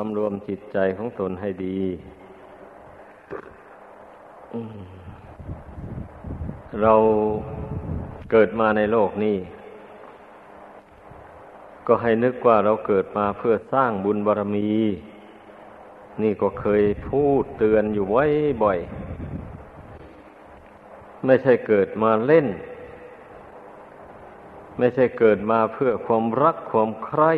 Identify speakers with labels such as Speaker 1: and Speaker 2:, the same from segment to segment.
Speaker 1: สำรวมจิตใจของตนให้ดีเราเกิดมาในโลกนี้ ก็ให้นึกว่าเราเกิดมาเพื่อสร้างบุญบารมี นี่ก็เคยพูดเตือนอยู่ไว้บ่อย ไม่ใช่เกิดมาเล่น ไม่ใช่เกิดมาเพื่อความรักความใคร่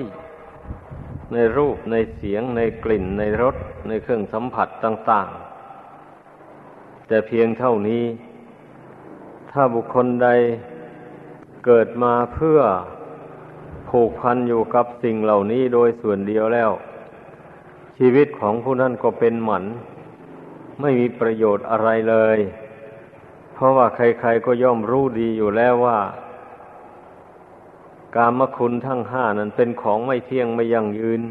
Speaker 1: ในรูปในเสียง ในกลิ่น ในรส ในเครื่องสัมผัสต่าง ๆ แต่เพียงเท่านี้ ถ้าบุคคลใดเกิดมาเพื่อผูกพันอยู่กับสิ่งเหล่านี้โดยส่วนเดียวแล้ว ชีวิตของผู้นั้นก็เป็นหมัน ไม่มีประโยชน์อะไรเลย เพราะว่าใครๆก็ย่อมรู้ดีอยู่แล้วว่า กามคุณทั้งห้านั้นเป็นของไม่เที่ยงไม่ยั่งยืน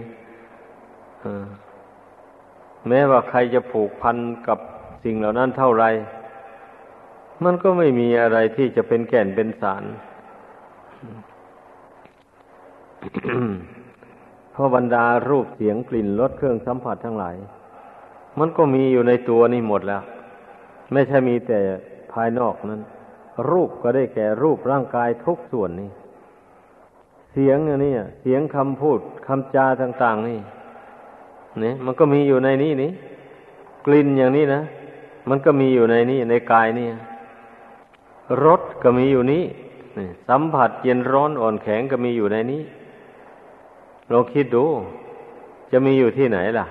Speaker 1: แม้ว่าใครจะผูกพันกับสิ่งเหล่านั้นเท่าไร มันก็ไม่มีอะไรที่จะเป็นแก่นเป็นสาร เพราะบรรดารูปเสียงกลิ่นรสเครื่องสัมผัสทั้งหลาย มันก็มีอยู่ในตัวนี่หมดแล้ว ไม่ใช่มีแต่ภายนอกนั้น รูปก็ได้แก่รูปร่างกายทุกส่วนนี่ สียงอันนี้เสียงคำพูดคำจาต่าง ๆ นี่เนี่ยมันก็มีอยู่ในนี้นี่กลิ่นอย่างนี้นะมันก็มีอยู่ในนี้ในกายนี่รสก็มีอยู่นี้สัมผัสเย็นร้อนอ่อนแข็งก็มีอยู่ในนี้ลองคิดดู จะมีอยู่ที่ไหนล่ะ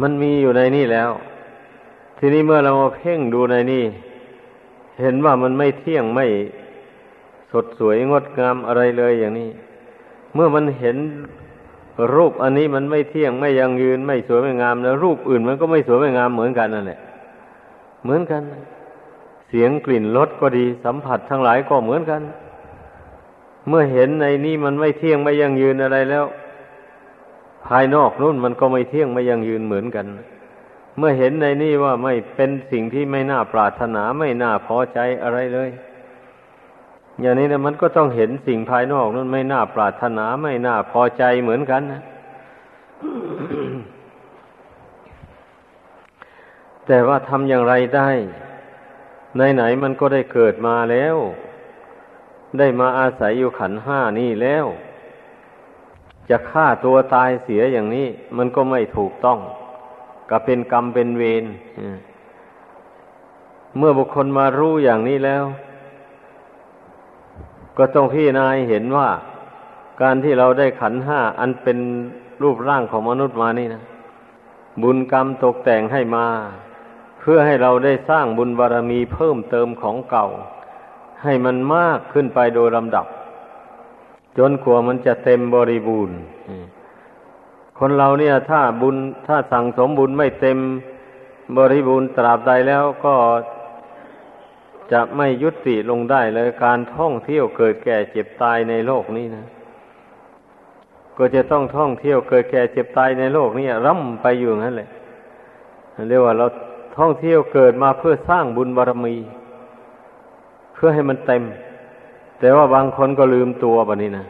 Speaker 1: มันมีอยู่ในนี่แล้ว ทีนี้เมื่อเรามาเพ่งดูในนี่ เห็นว่ามันไม่เที่ยงไม่ สดสวยงดงามอะไรเลยอย่างนี้ เมื่อมันเห็นรูปอันนี้มันไม่เที่ยงไม่ยังยืนไม่สวยไม่งามแล้ว รูปอื่นมันก็ไม่สวยไม่งามเหมือนกันนั่นแหละเหมือนกัน เสียงกลิ่นรสก็ดีสัมผัสทั้งหลายก็เหมือนกัน เมื่อเห็นในนี้มันไม่เที่ยงไม่ยังยืนอะไรแล้ว ภายนอกนู่นมันก็ไม่เที่ยงไม่ยังยืนเหมือนกัน เมื่อเห็นในนี้ว่าไม่เป็นสิ่งที่ไม่น่าปรารถนาไม่น่าพอใจอะไรเลย อย่างนี้นะมันก็ต้องเห็นสิ่งภายนอกนั้นไม่น่าปรารถนาไม่น่าพอใจเหมือนกันนะแต่ว่าทำอย่างไรได้ไหนๆมันก็ได้เกิดมาแล้ว ได้มาอาศัยอยู่ขันห้านี่แล้ว จะฆ่าตัวตายเสียอย่างนี้ มันก็ไม่ถูกต้อง ก็เป็นกรรมเป็นเวรเมื่อบุคคลมารู้อย่างนี้แล้ว ก็ต้องพี่นายเห็นว่า การที่เราได้ขันห้าอันเป็นรูปร่างของมนุษย์มานี่นะบุญกรรมตกแต่งให้มา เพื่อให้เราได้สร้างบุญบารรมีเพิ่มเติมของเก่า ให้มันมากขึ้นไปโดยลำดับ จนกว่ามันจะเต็มบริบูรณ์คนเราเนี่ย ถ้าบุญถ้าสั่งสมบุญไม่เต็มบริบูรณ์ตราบใดแล้วก็ จะไม่ยุติลงได้เลยการท่องเที่ยวเกิดแก่เจ็บตายในโลกนี้นะ ก็จะต้องท่องเที่ยวเกิดแก่เจ็บตายในโลกนี้ร่ำไปอยู่นั่นแหละเรียกว่าเราท่องเที่ยวเกิดมาเพื่อสร้างบุญบารมี เพื่อให้มันเต็ม แต่ว่าบางคนก็ลืมตัวแบบนี้นะ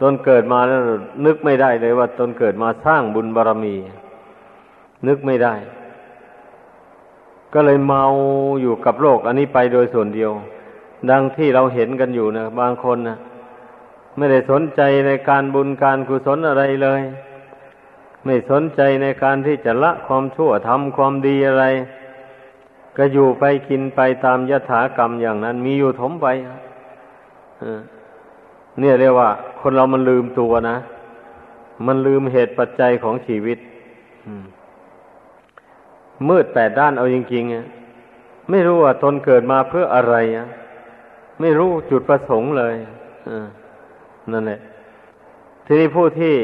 Speaker 1: ตนเกิดมาแล้วนึกไม่ได้เลยว่าตนเกิดมาสร้างบุญบารมี นึกไม่ได้ ก็เลยเมาอยู่กับโลกอันนี้ไปโดยส่วนเดียว ดังที่เราเห็นกันอยู่นะบางคนนะไม่ได้สนใจในการบุญการกุศลอะไรเลย ไม่สนใจในการที่จะละความชั่วทำความดีอะไร ก็อยู่ไปกินไปตามยถากรรมอย่างนั้น มีอยู่ถมไปเนี่ยเรียกว่า คนเรามันลืมตัวนะ มันลืมเหตุปัจจัยของชีวิต อืม มืดแปดด้านเอาจริงๆไม่รู้ว่าตนเกิดมาเพื่ออะไรอะไม่รู้จุดประสงค์เลยนั่นแหละ ทีนี้ผู้ที่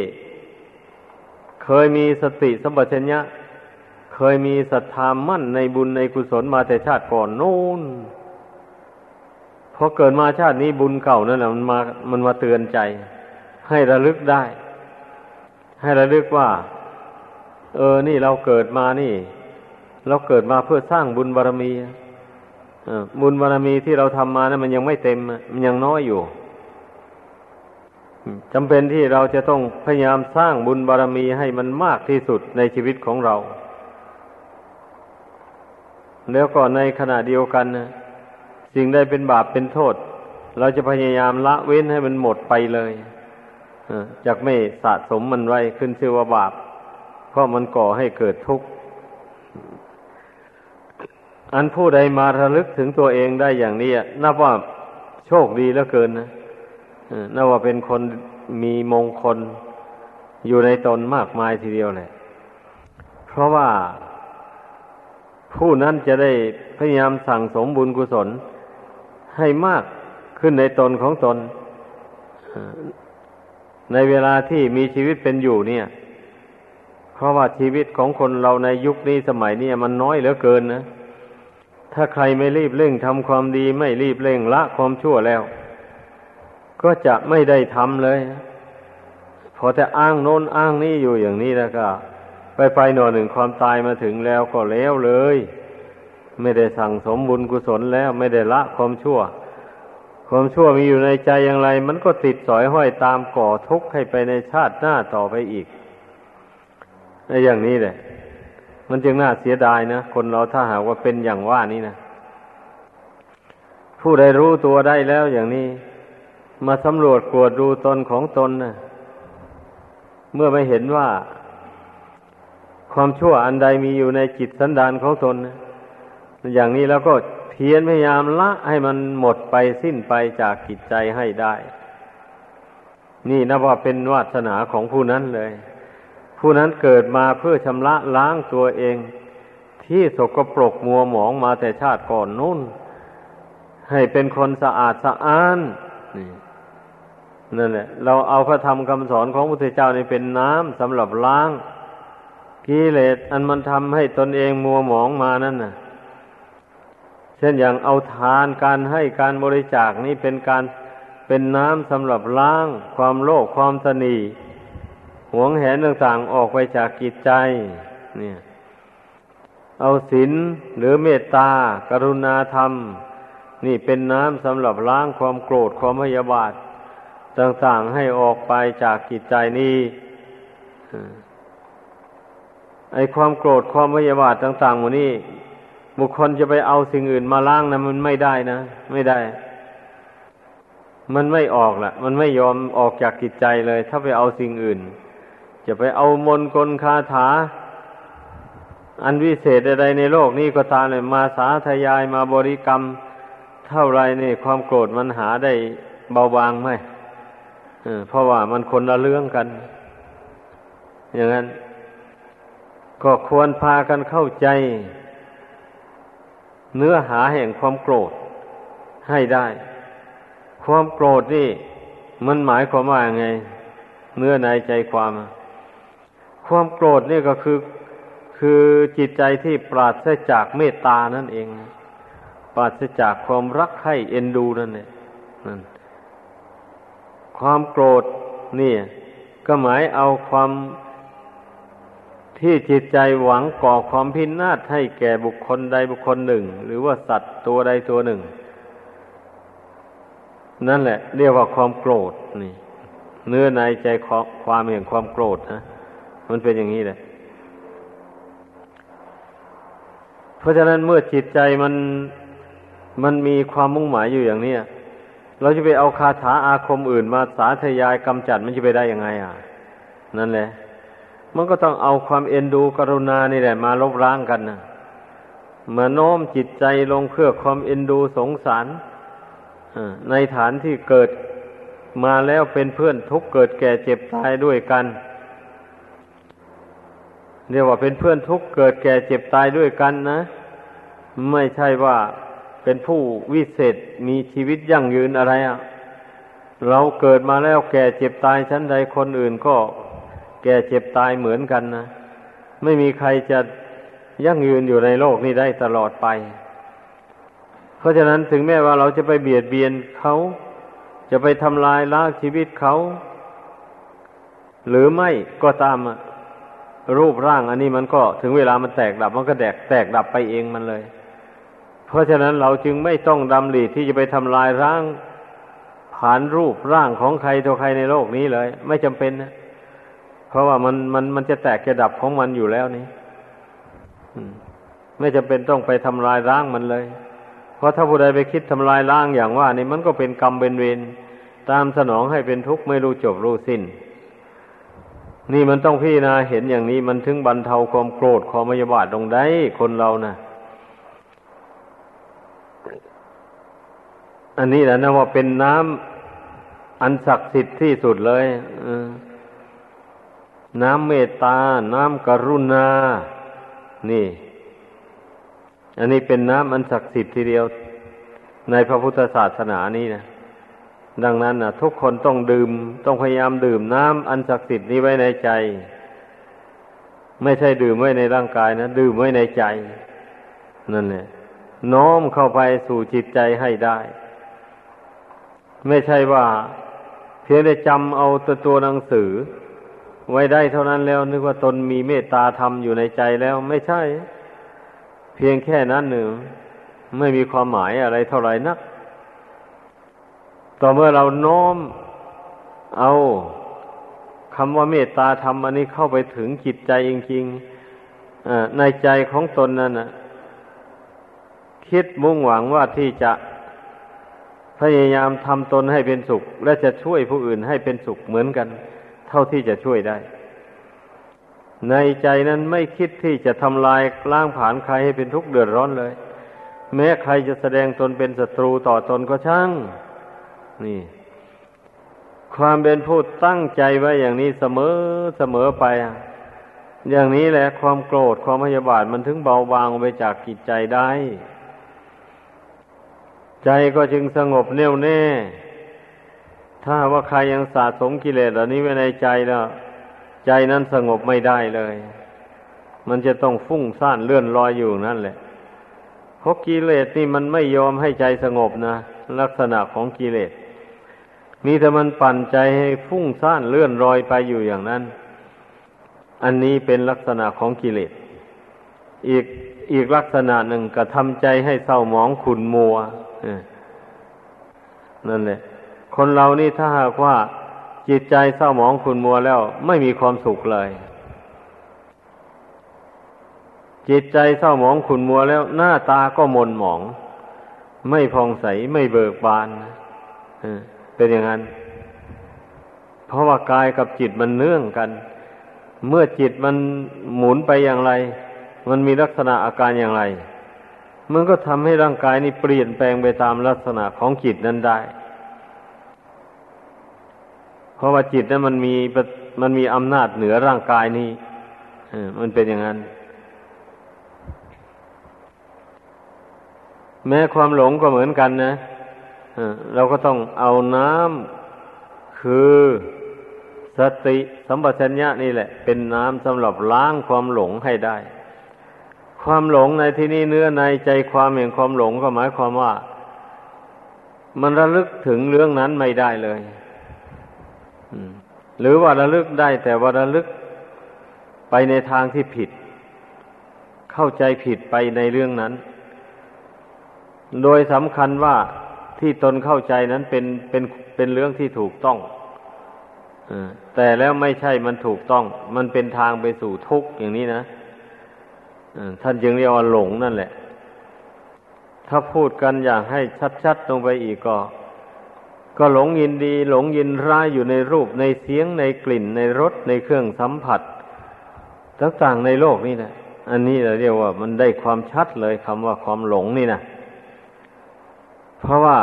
Speaker 1: เคยมีสติสัมปชัญญะ เคยมีศรัทธามั่นในบุญในกุศลมาแต่ชาติก่อนนู่นพอเกิดมาชาตินี้บุญเก่านั่นแหละมันมามันมาเตือนใจ ให้ระลึกได้ ให้ระลึกว่า เออนี่เราเกิดมานี่ เราเกิดมาเพื่อสร้างบุญบารรมีบุญบารรมีที่เราทำมานะั้นมันยังไม่เต็ม มันยังน้อยอยู่จำเป็นที่เราจะต้องพยายามสร้างบุญบารรมีให้มันมากที่สุดในชีวิตของเรา แล้วก็ในขณะเดียวกันนะสิ่งใดเป็นบาปเป็นโทษ เราจะพยายามละเว้นให้มันหมดไปเลยจากไม่สะสมมันไว้ขึ้นชื่อว่าบาป เพราะมันก่อให้เกิดทุกข์ อันผู้ใดมาระลึกถึงตัวเองได้อย่างนี้นับว่าโชคดีเหลือเกินนะนับว่าเป็นคนมีมงคลอยู่ในตนมากมายทีเดียวเลยเพราะว่าผู้นั้นจะได้พยายามสั่งสมบุญกุศลให้มากขึ้นในตนของตน ในเวลาที่มีชีวิตเป็นอยู่เนี่ย เพราะว่าชีวิตของคนเราในยุคนี้สมัยนี้มันน้อยเหลือเกินนะ ถ้าใครไม่รีบเร่งทำความดีไม่รีบเร่งละความชั่วแล้ว ก็จะไม่ได้ทำเลย พอแต่อ้างโน้นอ้างนี่อยู่อย่างนี้แล้วก็ ไปไปหน่อหนึ่งความตายมาถึงแล้วก็แล้วเลย ไม่ได้สั่งสมบุญกุศลแล้ว ไม่ได้ละความชั่ว ความชั่วมีอยู่ในใจอย่างไร มันก็ติดสอยห้อยตามก่อทุกข์ให้ไปในชาติหน้าต่อไปอีกอย่างนี้แหละ มันจึงน่าเสียดายนะคนเราถ้าหากว่าเป็นอย่างว่านี้นะผู้ใดรู้ตัวได้แล้วอย่างนี้ มาสำรวจกวดดูตนของตนนะเมื่อไม่เห็นว่า ความชั่วอันใดมีอยู่ในจิตสันดานของตนนะอย่างนี้แล้วก็เพียรพยายามละให้มันหมดไปสิ้นไปจากกิจใจให้ได้ นี่นับว่าเป็นวาสนาของผู้นั้นเลย ผู้นั้นเกิดมาเพื่อชำระล้างตัวเอง ที่สกปรกมัวหมองมาแต่ชาติก่อนนู่น ให้เป็นคนสะอาดสะอ้านนี่นั่นแหละเราเอาพระธรรมคำสอนของพระพุทธเจ้านี่เป็นน้ำสำหรับล้างกิเลสอันมันทำให้ตนเองมัวหมองมานั่นน่ะ เช่นอย่างเอาทานการให้การบริจาคนี่เป็นการเป็นน้ำสำหรับล้าง ความโลภความสนี หวงแหนต่างๆออกไปจากกิจใจ เนี่ย เอาศีลหรือเมตตา กรุณาธรรม นี่เป็นน้ำสำหรับล้างความโกรธความพยาบาท ต่างๆให้ออกไปจากกิจใจนี้ไอความโกรธความพยาบาทต่างๆหมดนี้บุคคลจะไปเอาสิ่งอื่นมาล้างนะมันไม่ได้นะ ไม่ได้ มันไม่ออกละมันไม่ยอมออกจากกิจใจเลย ถ้าไปเอาสิ่งอื่น จะไปเอามนกลคาถา อันวิเศษใดในโลกนี้ก็ตามเลยมาสาธยายมาบริกรรม เท่าไรนี่ความโกรธมันหาได้เบาบางไหมเพราะว่ามันคนละเรื่องกัน อย่างนั้น ก็ควรพากันเข้าใจ เนื้อหาแห่งความโกรธให้ได้ ความโกรธนี่ มันหมายความว่าไง เนื้อในใจความ ความโกรธนี่ก็คือคือจิตใจที่ปราศจากเมตตานั่นเอง ปราศจากความรักให้เอ็นดูนั่นเองนั่นความโกรธนี่ ก็หมายเอาความที่จิตใจหวังก่อความพินาศให้แก่บุคคลใดบุคคลหนึ่ง หรือว่าสัตว์ตัวใดตัวหนึ่ง นั่นแหละ เรียกว่าความโกรธนี่ เนื้อในใจความเห็นความโกรธนะ มันเป็นอย่างนี้เลยเพราะฉะนั้นเมื่อจิตใจมันมันมีความมุ่งหมายอยู่อย่างนี้เราจะไปเอาคาถาอาคมอื่นมาสาธยายกำจัดมันจะไปได้ยังไง อะ นั่นแหละ มันก็ต้องเอาความเอ็นดูกรุณานี่แหละ มาลบล้างกันนะมาโน้มจิตใจลงเพื่อความเอ็นดูสงสารในฐานที่เกิดมาแล้วเป็นเพื่อนทุกเกิดแก่เจ็บตายด้วยกัน เรียกว่าเป็นเพื่อนทุกเกิดแก่เจ็บตายด้วยกันนะ ไม่ใช่ว่าเป็นผู้วิเศษมีชีวิตยั่งยืนอะไรอะ่ะเราเกิดมาแล้วแก่เจ็บตายชั้นใดคนอื่นก็แก่เจ็บตายเหมือนกันนะ ไม่มีใครจะยั่งยืนอยู่ในโลกนี้ได้ตลอดไป เพราะฉะนั้นถึงแม้ว่าเราจะไปเบียดเบียนเขาจะไปทำลายล้างชีวิตเขา หรือไม่ก็ตาม รูปร่างอันนี้มันก็ถึงเวลามันแตกดับมันก็แตกแตกดับไปเองมันเลย เพราะฉะนั้นเราจึงไม่ต้องดำริที่จะไปทำลายร่างผผานรูปร่างของใครตัวใครในโลกนี้เลย ไม่จำเป็นนะเพราะว่ามันมันมันจะแตกจะดับของมันอยู่แล้วนี่ไม่จำเป็นต้องไปทำลายร่างมันเลย เพราะถ้าผู้ใดไปคิดทำลายร่างอย่างว่านี่มันก็เป็นกรรมเป็นเวรตามสนองให้เป็นทุกข์ไม่รู้จบรู้สิ้น นี่มันต้องพี่นาเห็นอย่างนี้มันถึงบรรเทาความโกรธความมยาบาทลงได้คนเรานะ่ะ อันนี้แหละนะว่าเป็นน้ำอันศักดิ์สิทธิ์ที่สุดเลยน้ำเมตตา น้ำกรุณา นี่ อันนี้เป็นน้ำอันศักดิ์สิทธิ์ทีเดียว ในพระพุทธศาสนานี้นะ ดังนั้นนะทุกคนต้องดื่ม ต้องพยายามดื่มน้ำอันศักดิ์สิทธิ์นี้ไว้ในใจ ไม่ใช่ดื่มไว้ในร่างกายนะ ดื่มไว้ในใจ นั่นแหละน้อมเข้าไปสู่จิตใจให้ได้ ไม่ใช่ว่า เพียงได้จำเอาตัวตัวหนังสือ ไว้ได้เท่านั้นแล้วนึกว่าตนมีเมตตาธรรมอยู่ในใจแล้วไม่ใช่ เพียงแค่นั้นหนึ่งไม่มีความหมายอะไรเท่าไหร่นัก ต่อเมื่อเราโน้มเอาคำว่าเมตตาธรรมอันนี้เข้าไปถึงจิตใจจริงๆในใจของตนนั่นนะคิดมุ่งหวังว่าที่จะพยายามทำตนให้เป็นสุข และจะช่วยผู้อื่นให้เป็นสุขเหมือนกัน เท่าที่จะช่วยได้ ในใจนั้นไม่คิดที่จะทำลายล้างผ่านใครให้เป็นทุกข์เดือดร้อนเลย แม้ใครจะแสดงตนเป็นศัตรูต่อตนก็ช่าง นี่ ความเป็นผู้ตั้งใจไว้อย่างนี้เสมอเสมอไป อย่างนี้แหละความโกรธความพยาบาทมันถึงเบาบางไปจากกิจใจได้ ใจก็จึงสงบแน่วแน่ ถ้าว่าใครยังสะสมกิเลสเหล่านี้ไว้ในใจแล้วใจนั้นสงบไม่ได้เลย มันจะต้องฟุ้งซ่านเลื่อนลอยอยู่นั่นแหละเพราะกิเลสนี่มันไม่ยอมให้ใจสงบนะ ลักษณะของกิเลส มีแต่มันปั่นใจให้ฟุ้งซ่านเลื่อนลอยไปอยู่อย่างนั้น อันนี้เป็นลักษณะของกิเลส อีกอีกลักษณะหนึ่งกระทำใจให้เศร้าหมองขุนมัวนั่นแหละ คนเรานี่ถ้าหากว่าจิตใจเศร้าหมองขุนมัวแล้ว ไม่มีความสุขเลย จิตใจเศร้าหมองขุนมัวแล้ว หน้าตาก็มนหมอง ไม่พองใสไม่เบิกบาน เป็นอย่างนั้น เพราะว่ากายกับจิตมันเนื่องกัน เมื่อจิตมันหมุนไปอย่างไร มันมีลักษณะอาการอย่างไร มันก็ทำให้ร่างกายนี้เปลี่ยนแปลงไปตามลักษณะของจิตนั้นได้ เพราะว่าจิตนั้นมันมีมันมีอำนาจเหนือร่างกายนี้มันเป็นอย่างนั้น แม้ความหลงก็เหมือนกันนะ เราก็ต้องเอาน้ำคือสติสัมปชัญญะนี่แหละ เป็นน้ำสำหรับล้างความหลงให้ได้ ความหลงในที่นี้เนื้อในใจความแห่งความหลงก็หมายความว่า มันระลึกถึงเรื่องนั้นไม่ได้เลยหรือว่าระลึกได้แต่ว่าระลึกไปในทางที่ผิด เข้าใจผิดไปในเรื่องนั้น โดยสำคัญว่า ที่ตนเข้าใจนั้นเป็นเป็นเป็นเรื่องที่ถูกต้องแต่แล้วไม่ใช่มันถูกต้อง มันเป็นทางไปสู่ทุกข์อย่างนี้นะท่านจึงเรียกว่าหลงนั่นแหละ ถ้าพูดกันอย่างให้ชัดๆลงไปอีกก็ ก็หลงยินดี หลงยินร้ายอยู่ในรูปในเสียงในกลิ่น ในรสในเครื่องสัมผัสต่างๆในโลกนี่นะอันนี้เราเรียกว่ามันได้ความชัดเลยคำว่าความหลงนี่นะ เพราะว่า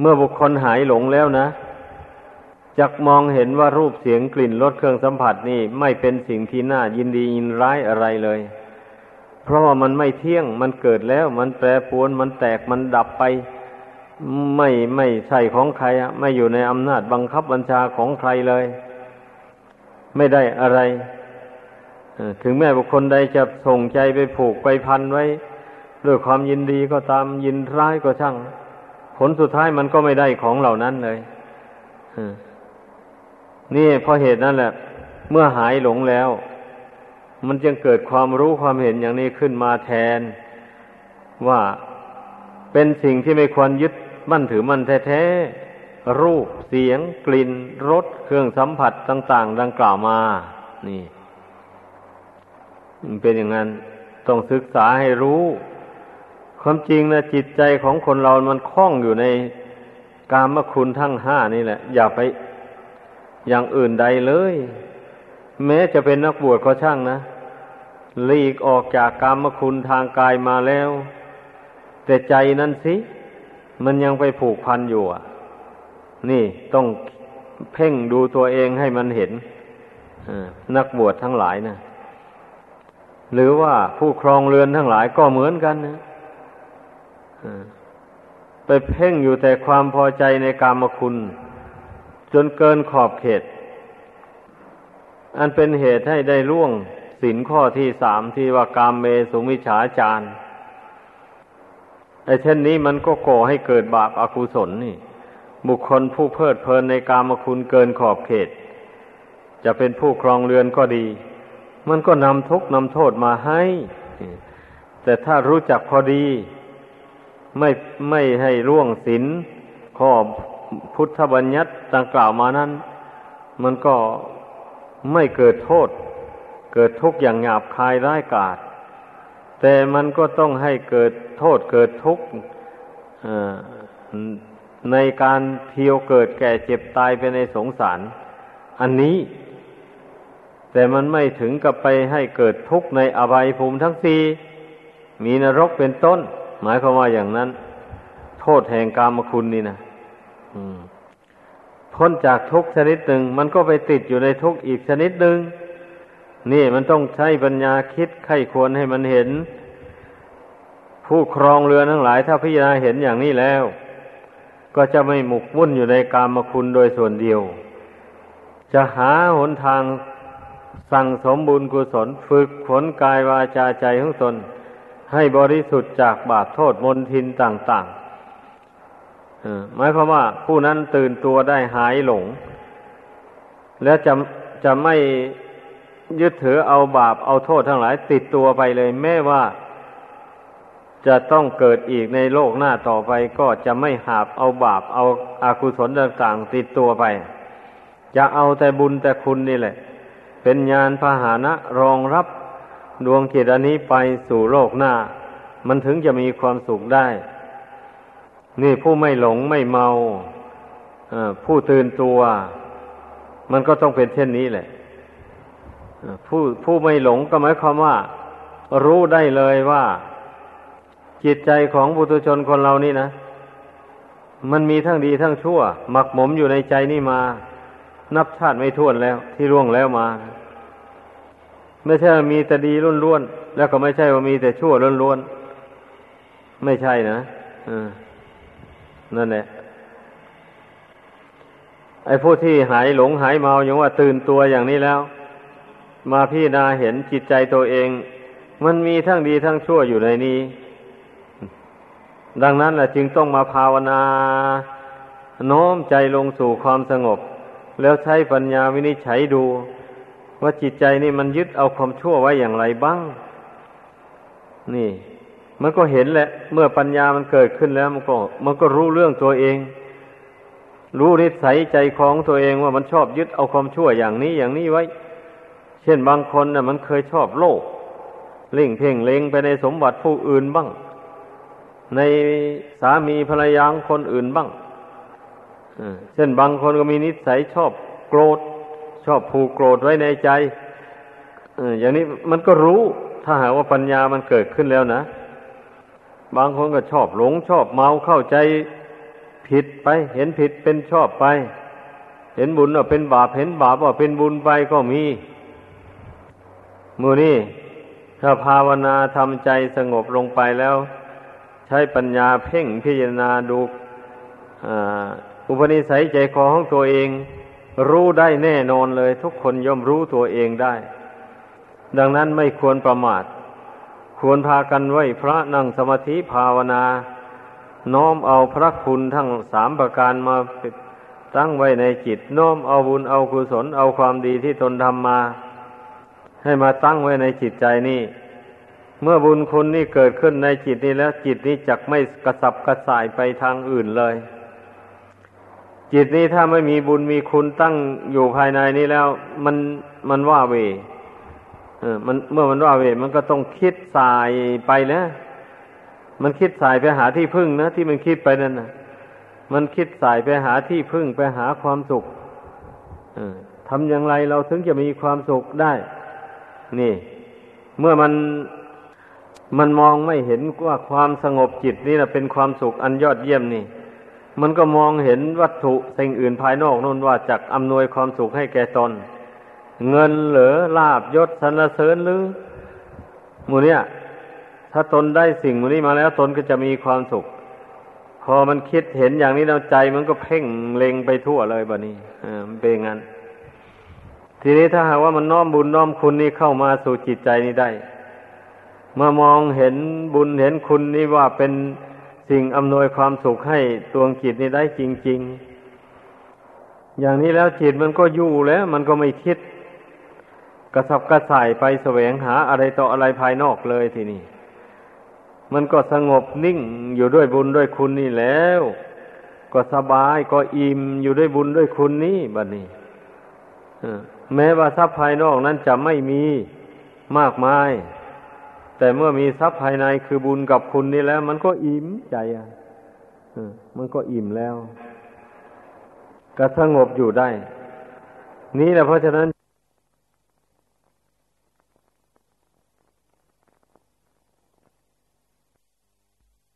Speaker 1: เมื่อบุคคลหายหลงแล้วนะจักมองเห็นว่ารูปเสียงกลิ่นรสเครื่องสัมผัสนี่ไม่เป็นสิ่งที่น่ายินดียินร้ายอะไรเลย เพราะว่ามันไม่เที่ยงมันเกิดแล้ว มันแปรปรวนมันแตกมันดับไป ไม่ไม่ใช่ของใครไม่อยู่ในอำนาจบังคับบัญชาของใครเลย ไม่ได้อะไรถึงแม้บุคคลใดจะส่งใจไปผูกไปพันไว้ ด้วยความยินดีก็ตามยินร้ายก็ช่าง ผลสุดท้ายมันก็ไม่ได้ของเหล่านั้นเลยนี่เพราะเหตุนั้นแหละ เมื่อหายหลงแล้ว มันจึงเกิดความรู้ความเห็นอย่างนี้ขึ้นมาแทน ว่าเป็นสิ่งที่ไม่ควรยึดมั่นถือมันแท้ๆ รูปเสียง กลิ่นรสเครื่องสัมผัสต่าง ๆ ดังกล่าวมา นี่ เป็นอย่างนั้น ต้องศึกษาให้รู้ ความจริงนะจิตใจของคนเรามันคล้องอยู่ในกามคุณทั้งห้านี่แหละ อย่าไปอย่างอื่นใดเลย แม้จะเป็นนักบวชก็ช่างนะหลีกออกจากกามคุณทางกายมาแล้ว แต่ใจนั้นสิ มันยังไปผูกพันอยู่อะ นี่ต้องเพ่งดูตัวเองให้มันเห็นนักบวชทั้งหลายนะหรือว่าผู้ครองเรือนทั้งหลายก็เหมือนกันนะ ไปเพ่งอยู่แต่ความพอใจในกามคุณ จนเกินขอบเขต อันเป็นเหตุให้ได้ล่วงสินข้อที่สามที่ว่ากามเมสุมิฉาจารไอ้เช่นนี้มันก็ก่อให้เกิดบาปอากุศลนี่ บุคคลผู้เพลิดเพลินในกามคุณเกินขอบเขต จะเป็นผู้ครองเรือนก็ดี มันก็นำทุกนำโทษมาให้ แต่ถ้ารู้จักพอดี ไม่ไม่ให้ร่วงศีลข้อพุทธบัญญัติต่างกล่าวมานั้น มันก็ไม่เกิดโทษ เกิดทุกข์อย่างหยาบคายร้ายกาจแต่มันก็ต้องให้เกิดโทษเกิดทุกข์ในการเที่ยวเกิดแก่เจ็บตายไปในสงสาร อันนี้ แต่มันไม่ถึงกับไปให้เกิดทุกข์ในอบายภูมิทั้งสี่มีนรกเป็นต้น หมายความว่าอย่างนั้น โทษแห่งกามคุณนี่นะพ้นจากทุกชนิดหนึ่ง มันก็ไปติดอยู่ในทุกอีกชนิดหนึ่งนี่มันต้องใช้ปัญญาคิดไข้ควรให้มันเห็น ผู้ครองเรือทั้งหลาย ถ้าพิจารณาเห็นอย่างนี้แล้ว ก็จะไม่หมกมุ่นอยู่ในกามคุณโดยส่วนเดียว จะหาหนทางสั่งสมบุญกุศล ฝึกฝนกายวาจาใจของตน ให้บริสุทธิ์จากบาปโทษมนทินต่างๆหมายความว่าผู้นั้นตื่นตัวได้หายหลง แล้วจะจะไม่ยึดถือเอาบาปเอาโทษทั้งหลาย ติดตัวไปเลย แม้ว่า จะต้องเกิดอีกในโลกหน้าต่อไปก็จะไม่หาบเอาบาปเอาอากุศลต่างๆ ติดตัวไป จะเอาแต่บุญแต่คุณนี่แหละ เป็นญาณพาหานะรองรับ ดวงจิตอันนี้ไปสู่โลกหน้า มันถึงจะมีความสุขได้ นี่ผู้ไม่หลงไม่เมาผู้ตื่นตัว มันก็ต้องเป็นเช่นนี้แหละผู้ผู้ไม่หลงก็หมายความว่า รู้ได้เลยว่า จิตใจของบุตุชนคนเรานี่นะ มันมีทั้งดีทั้งชั่ว หมักหมมอยู่ในใจนี่มา นับชาติไม่ท้วนแล้ว ที่ร่วงแล้วมา ไม่ใช่มีแต่ดีล้วนๆแล้วก็ไม่ใช่ว่ามีแต่ชั่วล้วนๆไม่ใช่นะนั่นแหละไอ้ผู้ที่หายหลงหายเมาอย่างว่าตื่นตัวอย่างนี้แล้ว มาพี่นาเห็นจิตใจตัวเอง มันมีทั้งดีทั้งชั่วอยู่ในนี้ ดังนั้นแหละจึงต้องมาภาวนาโน้มใจลงสู่ความสงบ แล้วใช้ปัญญาวินิจฉัยดู ว่าจิตใจนี่มันยึดเอาความชั่วไว้อย่างไรบ้าง นี่ มันก็เห็นแหละ เมื่อปัญญามันเกิดขึ้นแล้ว มันก็ มันก็รู้เรื่องตัวเอง รู้นิสัยใจของตัวเองว่ามันชอบยึดเอาความชั่วอย่างนี้อย่างนี้ไว้ เช่นบางคนนะ่ะ มันเคยชอบโลกเล่งเพ่งเล็งไปในสมบัติผู้อื่นบ้าง ในสามีภรรยาคนอื่นบ้างเช่นบางคนก็มีนิสัยชอบโกรธ ชอบผูกโกรธไว้ในใจอย่างนี้มันก็รู้ถ้าหากว่าปัญญามันเกิดขึ้นแล้วนะ บางคนก็ชอบหลงชอบเมาเข้าใจผิดไป เห็นผิดเป็นชอบไป เห็นบุญว่าเป็นบาปเห็นบาปว่าเป็นบุญไปก็มีมือนี่ถ้าภาวนาทำใจสงบลงไปแล้ว ใช้ปัญญาเพ่งพิจารณาดูอุปนิสัยใจคอของตัวเอง รู้ได้แน่นอนเลย ทุกคนย่อมรู้ตัวเองได้ ดังนั้นไม่ควรประมาท ควรพากันไว้พระนั่งสมาธิภาวนา น้อมเอาพระคุณทั้งสามประการมาตั้งไว้ในจิต น้อมเอาบุญเอากุศลเอาความดีที่ตนทำมา ให้มาตั้งไว้ในจิตใจนี่ เมื่อบุญคุณนี่เกิดขึ้นในจิตนี้แล้วจิตนี้จักไม่กระสับกระส่ายไปทางอื่นเลย จิตนี้ถ้าไม่มีบุญมีคุณตั้งอยู่ภายในนี้แล้ว มันมันว่าเวเออ มันเมื่อมันว่าเว มันก็ต้องคิดสายไปแล้วมันคิดสายไปหาที่พึ่งนะที่มันคิดไปนั่นนะมันคิดสายไปหาที่พึ่งไปหาความสุขทำอย่างไรเราถึงจะมีความสุขได้ นี่ เมื่อมันมันมองไม่เห็นว่าความสงบจิตนี่นะเป็นความสุขอันยอดเยี่ยมนี่ มันก็มองเห็นวัตถุสิ่งอื่นภายนอกนั่นว่าจักอำนวยความสุขให้แก่ตน เงินเหลือลาบยศสรรเสริญหรือมูเนี่ย ถ้าตนได้สิ่งมูนี้มาแล้วตนก็จะมีความสุข พอมันคิดเห็นอย่างนี้แล้วใจมันก็เพ่งเล็งไปทั่วเลยบะนี้อ่ามันเป็นงั้น ทีนี้ถ้าหากว่ามันน้อมบุญน้อมคุณนี้เข้ามาสู่จิตใจนี้ได้ เมื่อมองเห็นบุญเห็นคุณนี้ว่าเป็น สิ่งอำนวยความสุขให้ตัวจิตนี้ได้จริง ๆ อย่างนี้แล้วจิตมันก็อยู่แล้ว มันก็ไม่คิด กระสับกระส่ายไปแสวงหาอะไรต่ออะไรภายนอกเลยทีนี้มันก็สงบนิ่งอยู่ด้วยบุญด้วยคุณนี่แล้ว ก็สบายก็อิ่มอยู่ด้วยบุญด้วยคุณนี่บัดนี้แม้ว่าทรัพย์ภายนอกนั้นจะไม่มีมากมาย แต่เมื่อมีทรัพย์ภายในคือบุญกับคุณนี่แล้ว มันก็อิ่มใจอะมันก็อิ่มแล้ว ก็สงบอยู่ได้ นี่แหละเพราะฉะนั้น